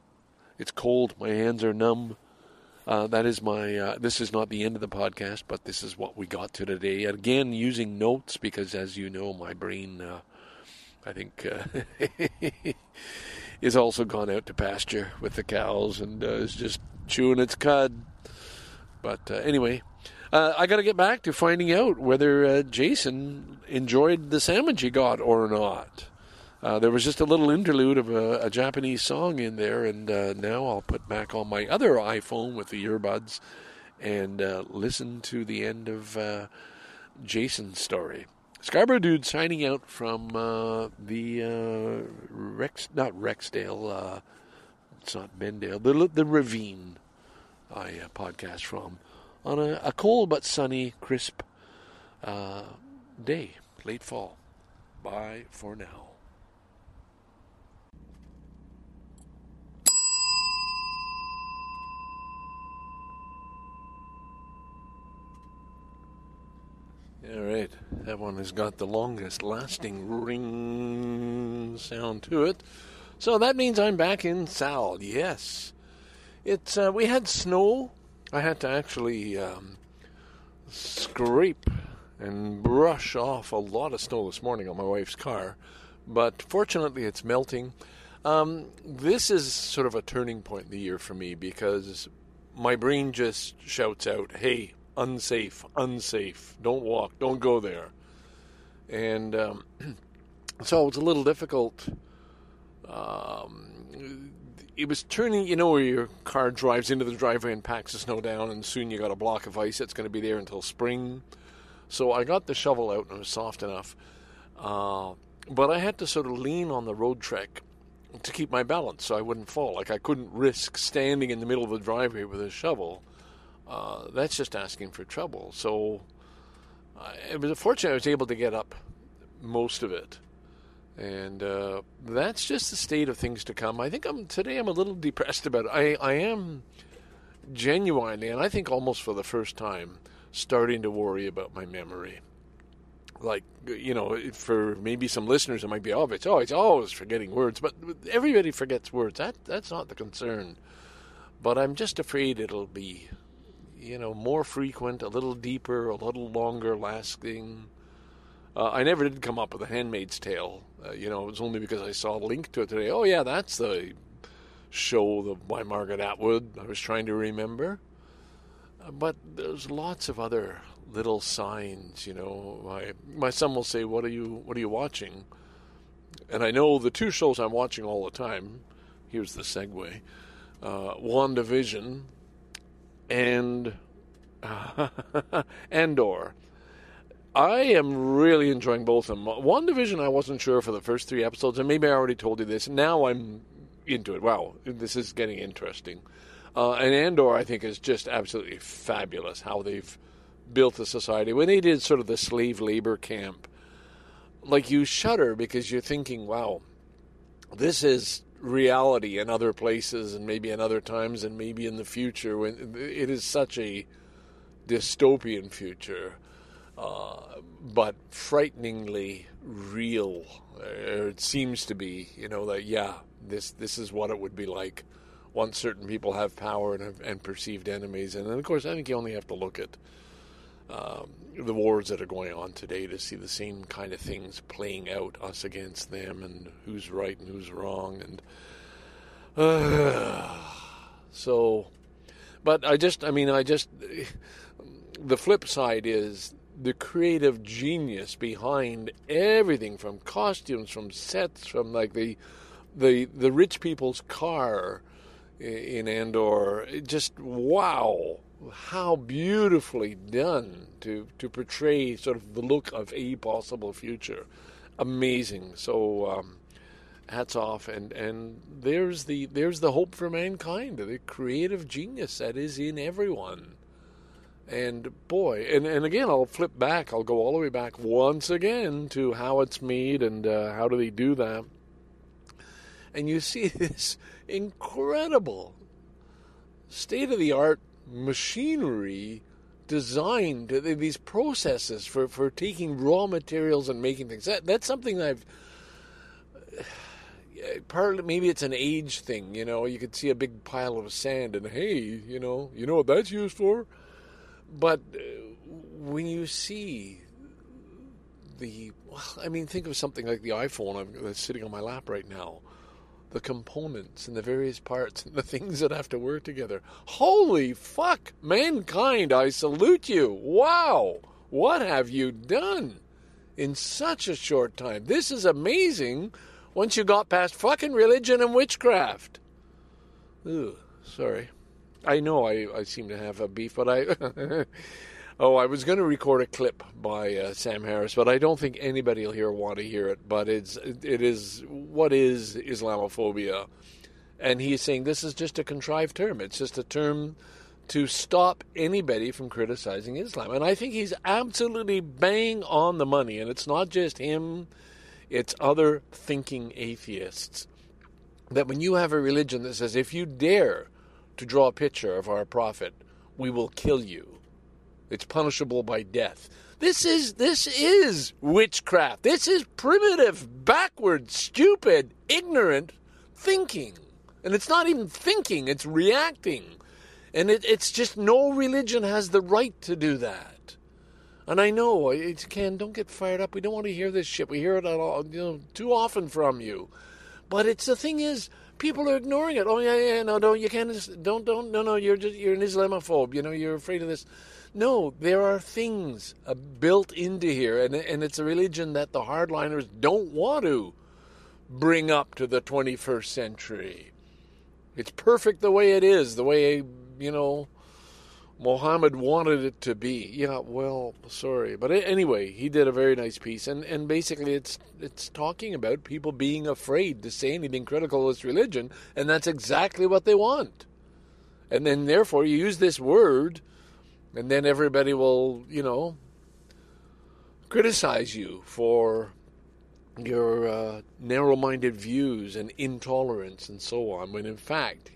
It's cold. My hands are numb. Uh, that is my. Uh, this is not the end of the podcast, but this is what we got to today. Again, using notes because, as you know, my brain, uh, I think, uh, is also gone out to pasture with the cows and uh, is just chewing its cud. But uh, anyway, uh, I got to get back to finding out whether uh, Jason enjoyed the sandwich he got or not. Uh, there was just a little interlude of a, a Japanese song in there, and uh, now I'll put back on my other iPhone with the earbuds and uh, listen to the end of Jason's story. Scarborough Dude signing out from the Rex, not Rexdale, it's not Bendale, the, the Ravine I uh, podcast from on a, a, cold but sunny, crisp uh, day, late fall. Bye for now. All right, that one has got the longest lasting ring sound to it. So that means I'm back in Sal. Yes, it's uh, we had snow. I had to actually um, scrape and brush off a lot of snow this morning on my wife's car, but fortunately it's melting. Um, this is sort of a turning point in the year for me because my brain just shouts out, "Hey, unsafe, unsafe! Don't walk, don't go there." And um, so it's a little difficult. Um, it was turning, you know, where your car drives into the driveway and packs the snow down, and soon you got a block of ice that's going to be there until spring. So I got the shovel out and it was soft enough, uh, but I had to sort of lean on the Roadtrek to keep my balance so I wouldn't fall. Like I couldn't risk standing in the middle of the driveway with a shovel. Uh, that's just asking for trouble. So uh, it was fortunate I was able to get up most of it. And uh, that's just the state of things to come. I think I'm today. I'm a little depressed about it. I I am genuinely, and I think almost for the first time, starting to worry about my memory. Like you know, for maybe some listeners, it might be obvious. Oh, it's always forgetting words, but everybody forgets words. That that's not the concern. But I'm just afraid it'll be, you know, more frequent, a little deeper, a little longer lasting. Uh, I never did come up with a Handmaid's Tale. Uh, you know, it was only because I saw a link to it today. Oh yeah, that's the show by Margaret Atwood. I was trying to remember, uh, but there's lots of other little signs. You know, my my son will say, "What are you What are you watching?" And I know the two shows I'm watching all the time. Here's the segue: uh, WandaVision and Andor. I am really enjoying both of them. WandaVision, I wasn't sure for the first three episodes, and maybe I already told you this. Now I'm into it. Wow, this is getting interesting. Uh, and Andor, I think, is just absolutely fabulous how they've built the society. When they did sort of the slave labor camp, like you shudder because you're thinking, wow, this is reality in other places and maybe in other times and maybe in the future when it is such a dystopian future uh, but frighteningly real. Uh, it seems to be, you know, that yeah, this this is what it would be like once certain people have power and, have, and perceived enemies. And of course, I think you only have to look at um, the wars that are going on today to see the same kind of things playing out, us against them, and who's right and who's wrong, and uh, so. But I just, I mean, I just. The flip side is the creative genius behind everything from costumes, from sets, from like the the the rich people's car in Andor. Just wow, how beautifully done to to portray sort of the look of a possible future. Amazing. So um, hats off and and there's the there's the hope for mankind, the creative genius that is in everyone. And boy, and, and again, I'll flip back. I'll go all the way back once again to how it's made and uh, how do they do that. And you see this incredible state of the art machinery designed, these processes for, for taking raw materials and making things. That, that's something I've partly maybe it's an age thing you know you could see a big pile of sand and hey you know you know what that's used for but uh, when you see the, well, I mean, think of something like the iPhone that's sitting on my lap right now. The components and the various parts and the things that have to work together. Holy fuck, mankind, I salute you. Wow, what have you done in such a short time? This is amazing once you got past fucking religion and witchcraft. Ugh, sorry. I know I, I seem to have a beef, but I. oh, I was going to record a clip by uh, Sam Harris, but I don't think anybody will hear want to hear it. But it's it is what is Islamophobia, and he's saying this is just a contrived term. It's just a term to stop anybody from criticizing Islam, and I think he's absolutely bang on the money. And it's not just him; it's other thinking atheists. That when you have a religion that says if you dare to draw a picture of our prophet, we will kill you. It's punishable by death. This is this is witchcraft. This is primitive, backward, stupid, ignorant thinking. And it's not even thinking, it's reacting. And it, it's just no religion has the right to do that. And I know it's Ken. Don't get fired up. We don't want to hear this shit. We hear it all, you know, too often from you. But it's the thing is, people are ignoring it. Oh yeah, yeah, no, no, you can't. Don't, don't, no, no. You're just you're an Islamophobe. You know, you're afraid of this. No, there are things uh, built into here, and and it's a religion that the hardliners don't want to bring up to the 21st century. It's perfect the way it is, the way you know Mohammed wanted it to be. Yeah, well, sorry, but anyway, he did a very nice piece, and, and basically, it's it's talking about people being afraid to say anything critical of this religion, and that's exactly what they want. And then, therefore, you use this word, and then everybody will, you know, criticize you for your uh, narrow-minded views and intolerance and so on. When in fact,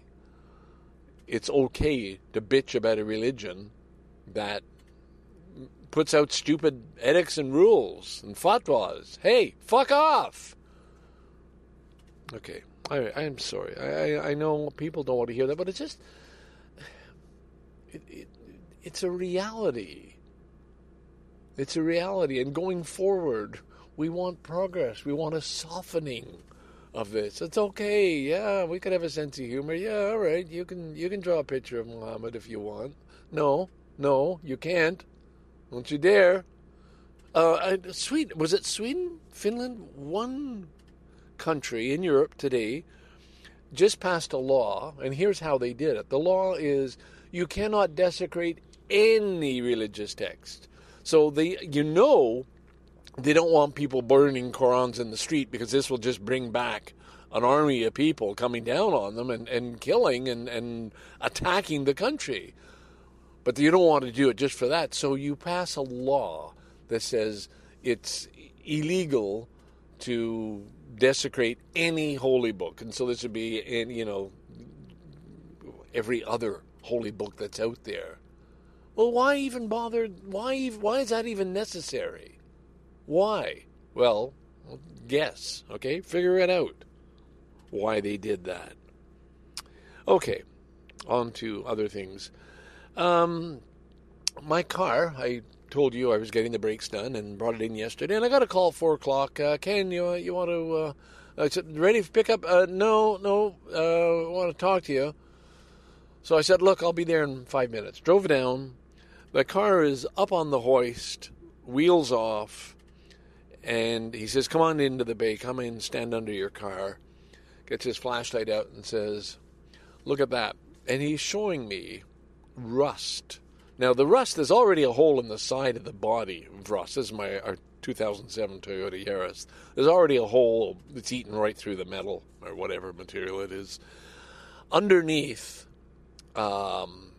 it's okay to bitch about a religion that puts out stupid edicts and rules and fatwas. Hey, fuck off. Okay, I, I'm sorry. I, I, I know people don't want to hear that, but it's just it, it, it's a reality. It's a reality, and going forward, we want progress. We want a softening of this. It's okay. Yeah, we could have a sense of humor. Yeah, all right. You can you can draw a picture of Muhammad if you want. No, no, you can't. Don't you dare. Uh, Sweden was it Sweden, Finland, one country in Europe today just passed a law, and here's how they did it. The law is you cannot desecrate any religious text. So they, you know, they don't want people burning Korans in the street because this will just bring back an army of people coming down on them and, and killing and, and attacking the country. But you don't want to do it just for that. So you pass a law that says it's illegal to desecrate any holy book. And so this would be in, you know, every other holy book that's out there. Well, why even bother? Why, why is that even necessary? Why? Well, guess, okay? Figure it out why they did that. Okay, on to other things. Um, my car, I told you I was getting the brakes done and brought it in yesterday, and I got a call 4 o'clock. Uh, Ken, you, you want to, uh, I said, ready for pickup? Uh, no, no, uh, I want to talk to you. So I said, look, I'll be there in five minutes. Drove down. The car is up on the hoist, wheels off, and he says, come on into the bay, come in, stand under your car. Gets his flashlight out and says, look at that. And he's showing me rust. Now, the rust, there's already a hole in the side of the body of rust. This is my our 2007 Toyota Yaris. There's already a hole that's eaten right through the metal or whatever material it is. Underneath, um,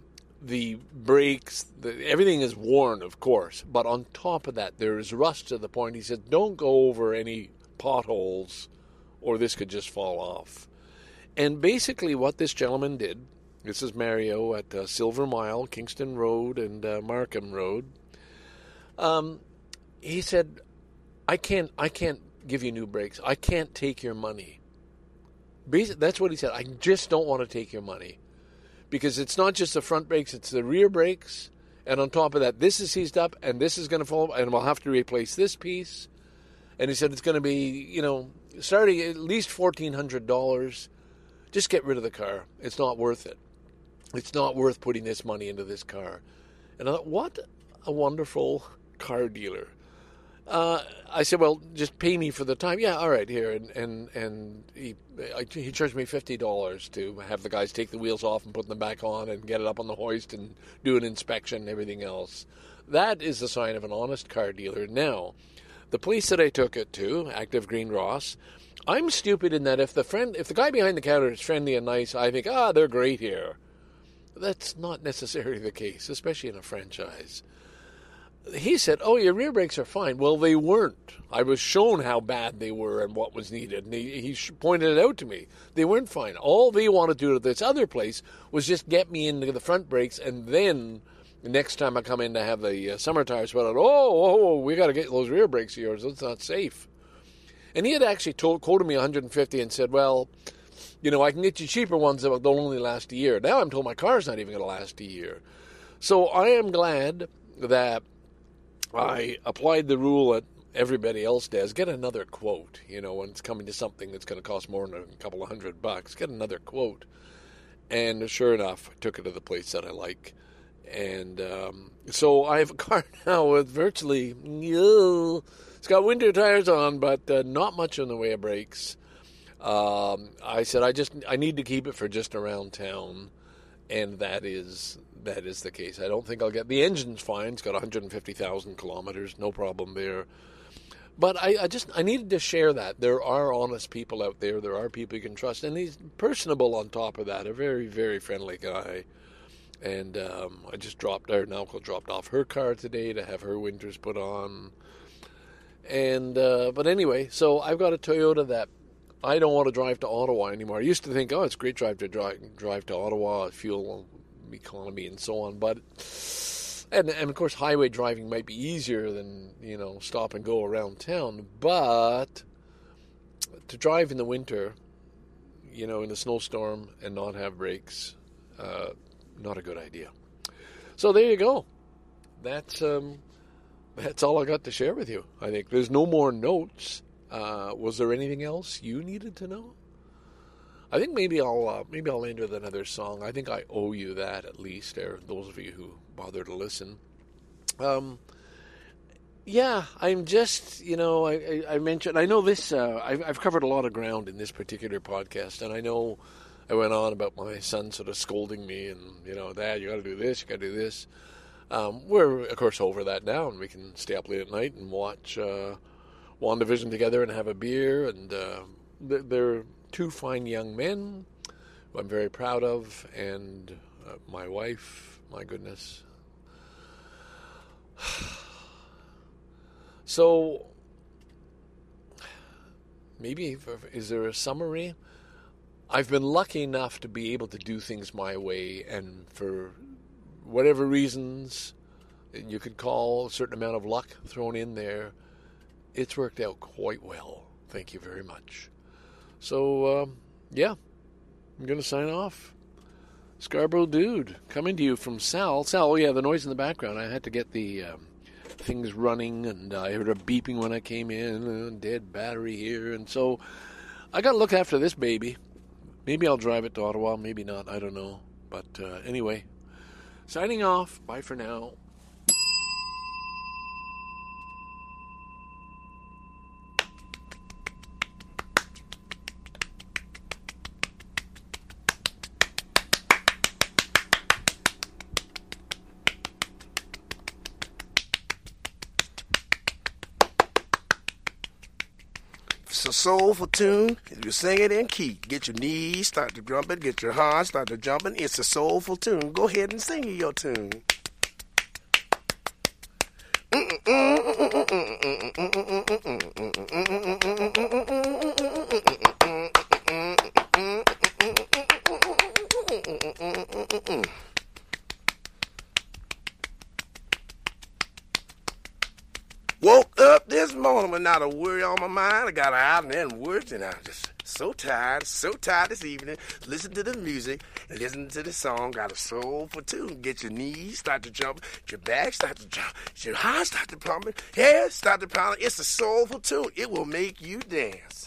the brakes, the, everything is worn, of course, but on top of that, there is rust to the point. He said, don't go over any potholes or this could just fall off. And basically, what this gentleman did this is Mario at uh, Silver Mile, Kingston Road, and uh, Markham Road. Um, he said, "I can't, I can't give you new brakes. I can't take your money." That's what he said. I just don't want to take your money because it's not just the front brakes; it's the rear brakes, and on top of that, this is seized up, and this is going to fall, and we'll have to replace this piece. And he said it's going to be, you know, starting at least fourteen hundred dollars. Just get rid of the car. It's not worth it it's not worth putting this money into this car. And I thought, what a wonderful car dealer. Uh, I said, well, just pay me for the time. Yeah, all right, here. And and and he he charged me fifty dollars to have the guys take the wheels off and put them back on and get it up on the hoist and do an inspection and everything else. That is the sign of an honest car dealer. Now, the police that I took it to, Active Green Ross, I'm stupid in that if the friend, if the guy behind the counter is friendly and nice, I think, ah, they're great here. That's not necessarily the case, especially in a franchise. He said, "Oh, your rear brakes are fine." Well, they weren't. I was shown how bad they were and what was needed, and he, he pointed it out to me. They weren't fine. All they wanted to do at this other place was just get me into the front brakes, and then the next time I come in to have the uh, summer tires put oh, oh, oh, we got to get those rear brakes of yours. That's not safe. And he had actually told, quoted me 150 and said, "Well." you know, I can get you cheaper ones that will only last a year. Now I'm told my car's not even going to last a year. So I am glad that I applied the rule that everybody else does. Get another quote. You know, when it's coming to something that's going to cost more than a couple of hundred bucks, get another quote. And sure enough, I took it to the place that I like. And um, so I have a car now with virtually, it's got winter tires on, but uh, not much in the way of brakes. Um, I said I just I need to keep it for just around town, and that is that is the case. I don't think I'll get the engine's fine. It's got 150,000 kilometers, no problem there. But I, I just I needed to share that there are honest people out there. There are people you can trust, and he's personable on top of that. A very very friendly guy. And um, I just dropped her. Naoko dropped off her car today to have her winters put on. And uh, but anyway, so I've got a Toyota that I don't want to drive to Ottawa anymore. I used to think, oh, it's great drive to drive, drive to Ottawa, fuel economy and so on. But and and of course, highway driving might be easier than you know stop and go around town. But to drive in the winter, you know, in a snowstorm and not have brakes, uh, not a good idea. So there you go. That's um, that's all I got to share with you. I think there's no more notes. Uh, was there anything else you needed to know? I think maybe I'll uh, maybe I'll end with another song. I think I owe you that at least, or those of you who bother to listen. Um, yeah, I'm just you know I, I, I mentioned I know this uh, I've, I've covered a lot of ground in this particular podcast, and I know I went on about my son sort of scolding me and you know Dad, you got to do this, you got to do this. Um, we're of course over that now, and we can stay up late at night and watch uh, WandaVision together and have a beer, and uh, they're two fine young men who I'm very proud of, and uh, my wife, my goodness. So, maybe is there a summary? I've been lucky enough to be able to do things my way, and for whatever reasons, you could call a certain amount of luck thrown in there, it's worked out quite well. Thank you very much. So, um, yeah, I'm going to sign off. Scarborough Dude, coming to you from Sal. Sal, oh yeah, the noise in the background. I had to get the um, things running, and I heard a beeping when I came in, uh, dead battery here, and so I got to look after this baby. Maybe I'll drive it to Ottawa, maybe not, I don't know. But uh, anyway, signing off. Bye for now. Soulful tune. You sing it in key, get your knees start to jumping, get your heart start to jumping. It's a soulful tune. Go ahead and sing your tune. Not a worry on my mind. I got out and then worked, and I'm just so tired, so tired this evening. Listen to the music, listen to the song. Got a soulful tune. Get your knees start to jump, your back start to jump, your heart start to pumping, hair start to pounding. It's a soulful tune. It will make you dance.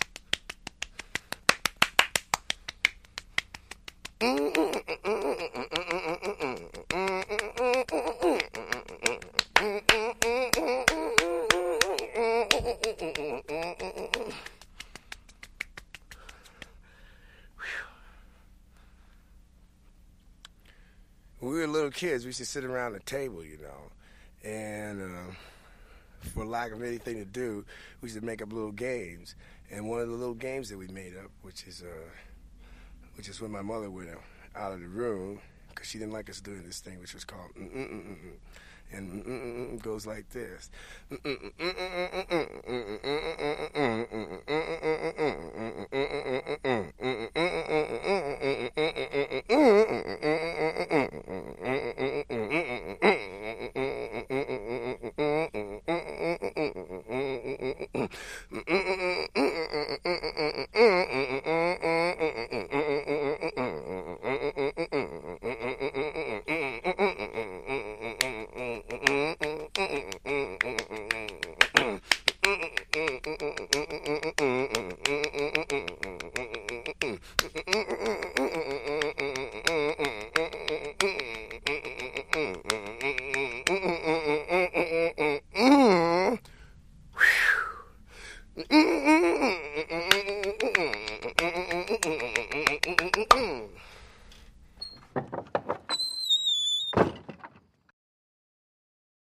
When we were little kids, we used to sit around the table, you know, and uh, for lack of anything to do, we used to make up little games. And one of the little games that we made up, which is uh, which is when my mother went out of the room because she didn't like us doing this thing, which was called mm-mm-mm-mm. and mm-mm-mm goes like this.